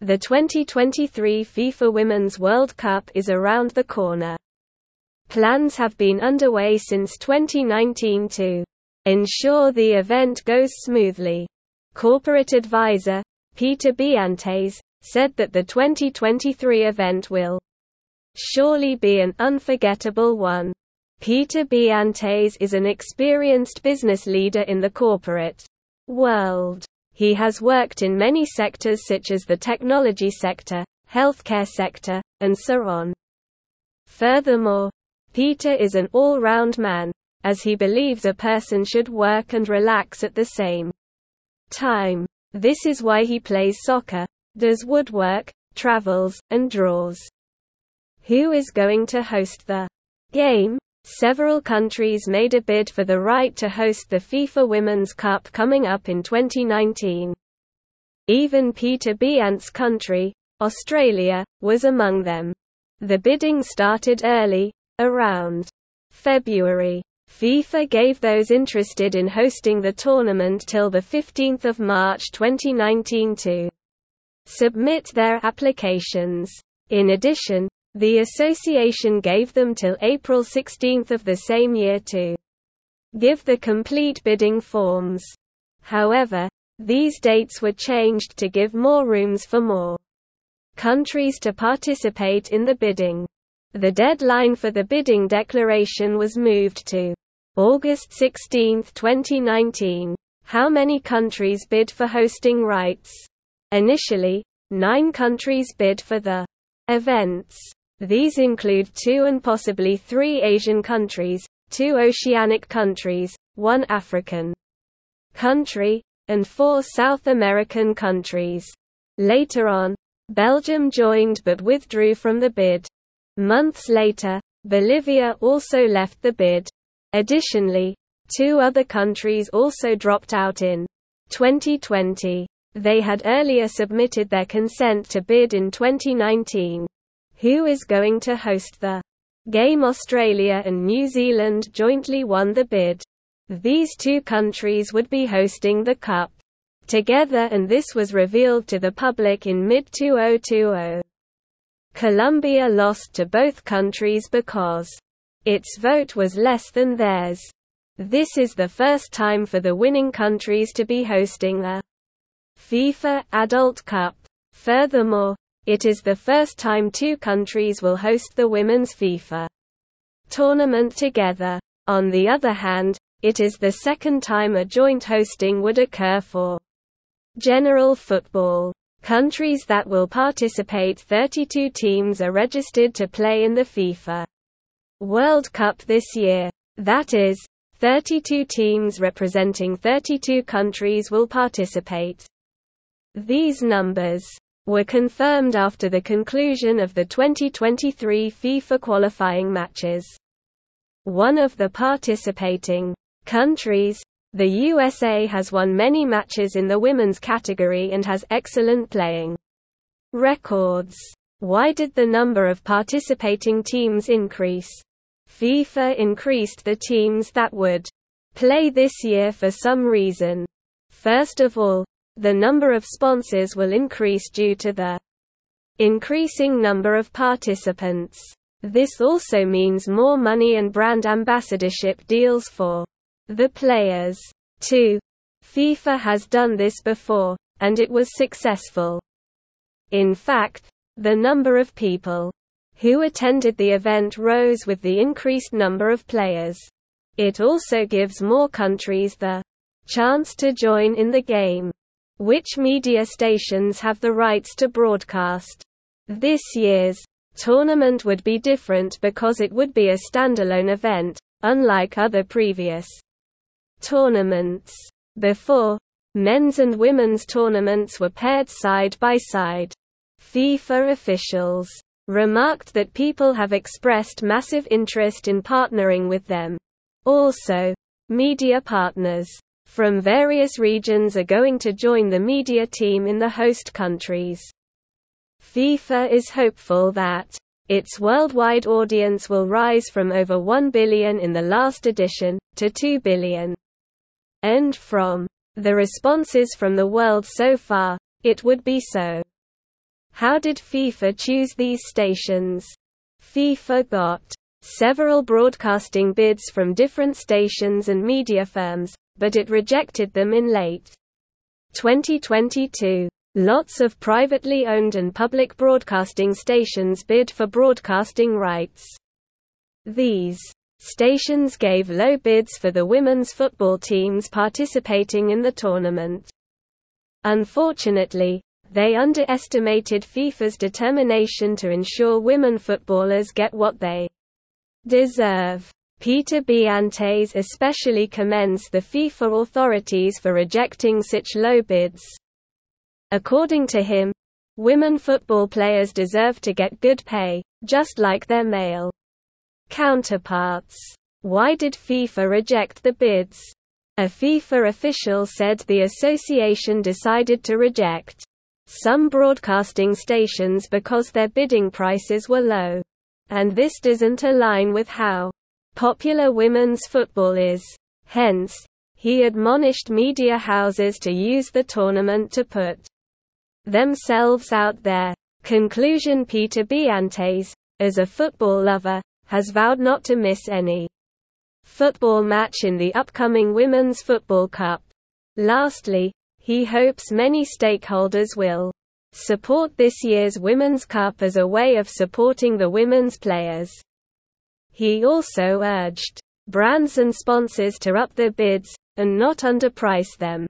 The 2023 FIFA Women's World Cup is around the corner. Plans have been underway since 2019 to ensure the event goes smoothly. Corporate advisor, Peter Biantes, said that the 2023 event will surely be an unforgettable one. Peter Biantes is an experienced business leader in the corporate world. He has worked in many sectors such as the technology sector, healthcare sector, and so on. Furthermore, Peter is an all-round man, as he believes a person should work and relax at the same time. This is why he plays soccer, does woodwork, travels, and draws. Who is going to host the game? Several countries made a bid for the right to host the FIFA Women's Cup coming up in 2019. Even Peter Biantes' country, Australia, was among them. The bidding started early, around February. FIFA gave those interested in hosting the tournament till 15 March 2019 to submit their applications. In addition, the association gave them till April 16 of the same year to give the complete bidding forms. However, these dates were changed to give more rooms for more countries to participate in the bidding. The deadline for the bidding declaration was moved to August 16, 2019. How many countries bid for hosting rights? Initially, nine countries bid for the events. These include two and possibly three Asian countries, two oceanic countries, one African country, and four South American countries. Later on, Belgium joined but withdrew from the bid. Months later, Bolivia also left the bid. Additionally, two other countries also dropped out in 2020. They had earlier submitted their consent to bid in 2019. Who is going to host the game? Australia and New Zealand jointly won the bid. These two countries would be hosting the Cup together and this was revealed to the public in mid-2020. Colombia lost to both countries because its vote was less than theirs. This is the first time for the winning countries to be hosting a FIFA Adult Cup. Furthermore, it is the first time two countries will host the Women's FIFA tournament together. On the other hand, it is the second time a joint hosting would occur for general football. Countries that will participate 32 teams are registered to play in the FIFA World Cup this year. That is, 32 teams representing 32 countries will participate. These numbers were confirmed after the conclusion of the 2023 FIFA qualifying matches. One of the participating countries, the USA has won many matches in the women's category and has excellent playing records. Why did the number of participating teams increase? FIFA increased the teams that would play this year for some reason. First of all, the number of sponsors will increase due to the increasing number of participants. This also means more money and brand ambassadorship deals for the players. 2. FIFA has done this before, and it was successful. In fact, the number of people who attended the event rose with the increased number of players. It also gives more countries the chance to join in the game. Which media stations have the rights to broadcast? This year's tournament would be different because it would be a standalone event, unlike other previous tournaments. Before, men's and women's tournaments were paired side by side. FIFA officials remarked that people have expressed massive interest in partnering with them. Also, media partners from various regions are going to join the media team in the host countries. FIFA is hopeful that its worldwide audience will rise from over 1 billion in the last edition, to 2 billion. And from the responses from the world so far, it would be so. How did FIFA choose these stations? FIFA got several broadcasting bids from different stations and media firms, but it rejected them in late 2022. Lots of privately owned and public broadcasting stations bid for broadcasting rights. These stations gave low bids for the women's football teams participating in the tournament. Unfortunately, they underestimated FIFA's determination to ensure women footballers get what they deserve. Peter B. Biantes especially commends the FIFA authorities for rejecting such low bids. According to him, women football players deserve to get good pay, just like their male counterparts. Why did FIFA reject the bids? A FIFA official said the association decided to reject some broadcasting stations because their bidding prices were low. And this doesn't align with how popular women's football is. Hence, he admonished media houses to use the tournament to put themselves out there. Conclusion Peter Biantes, as a football lover, has vowed not to miss any football match in the upcoming Women's Football Cup. Lastly, he hopes many stakeholders will support this year's Women's Cup as a way of supporting the women's players. He also urged brands and sponsors to up their bids, and not underprice them.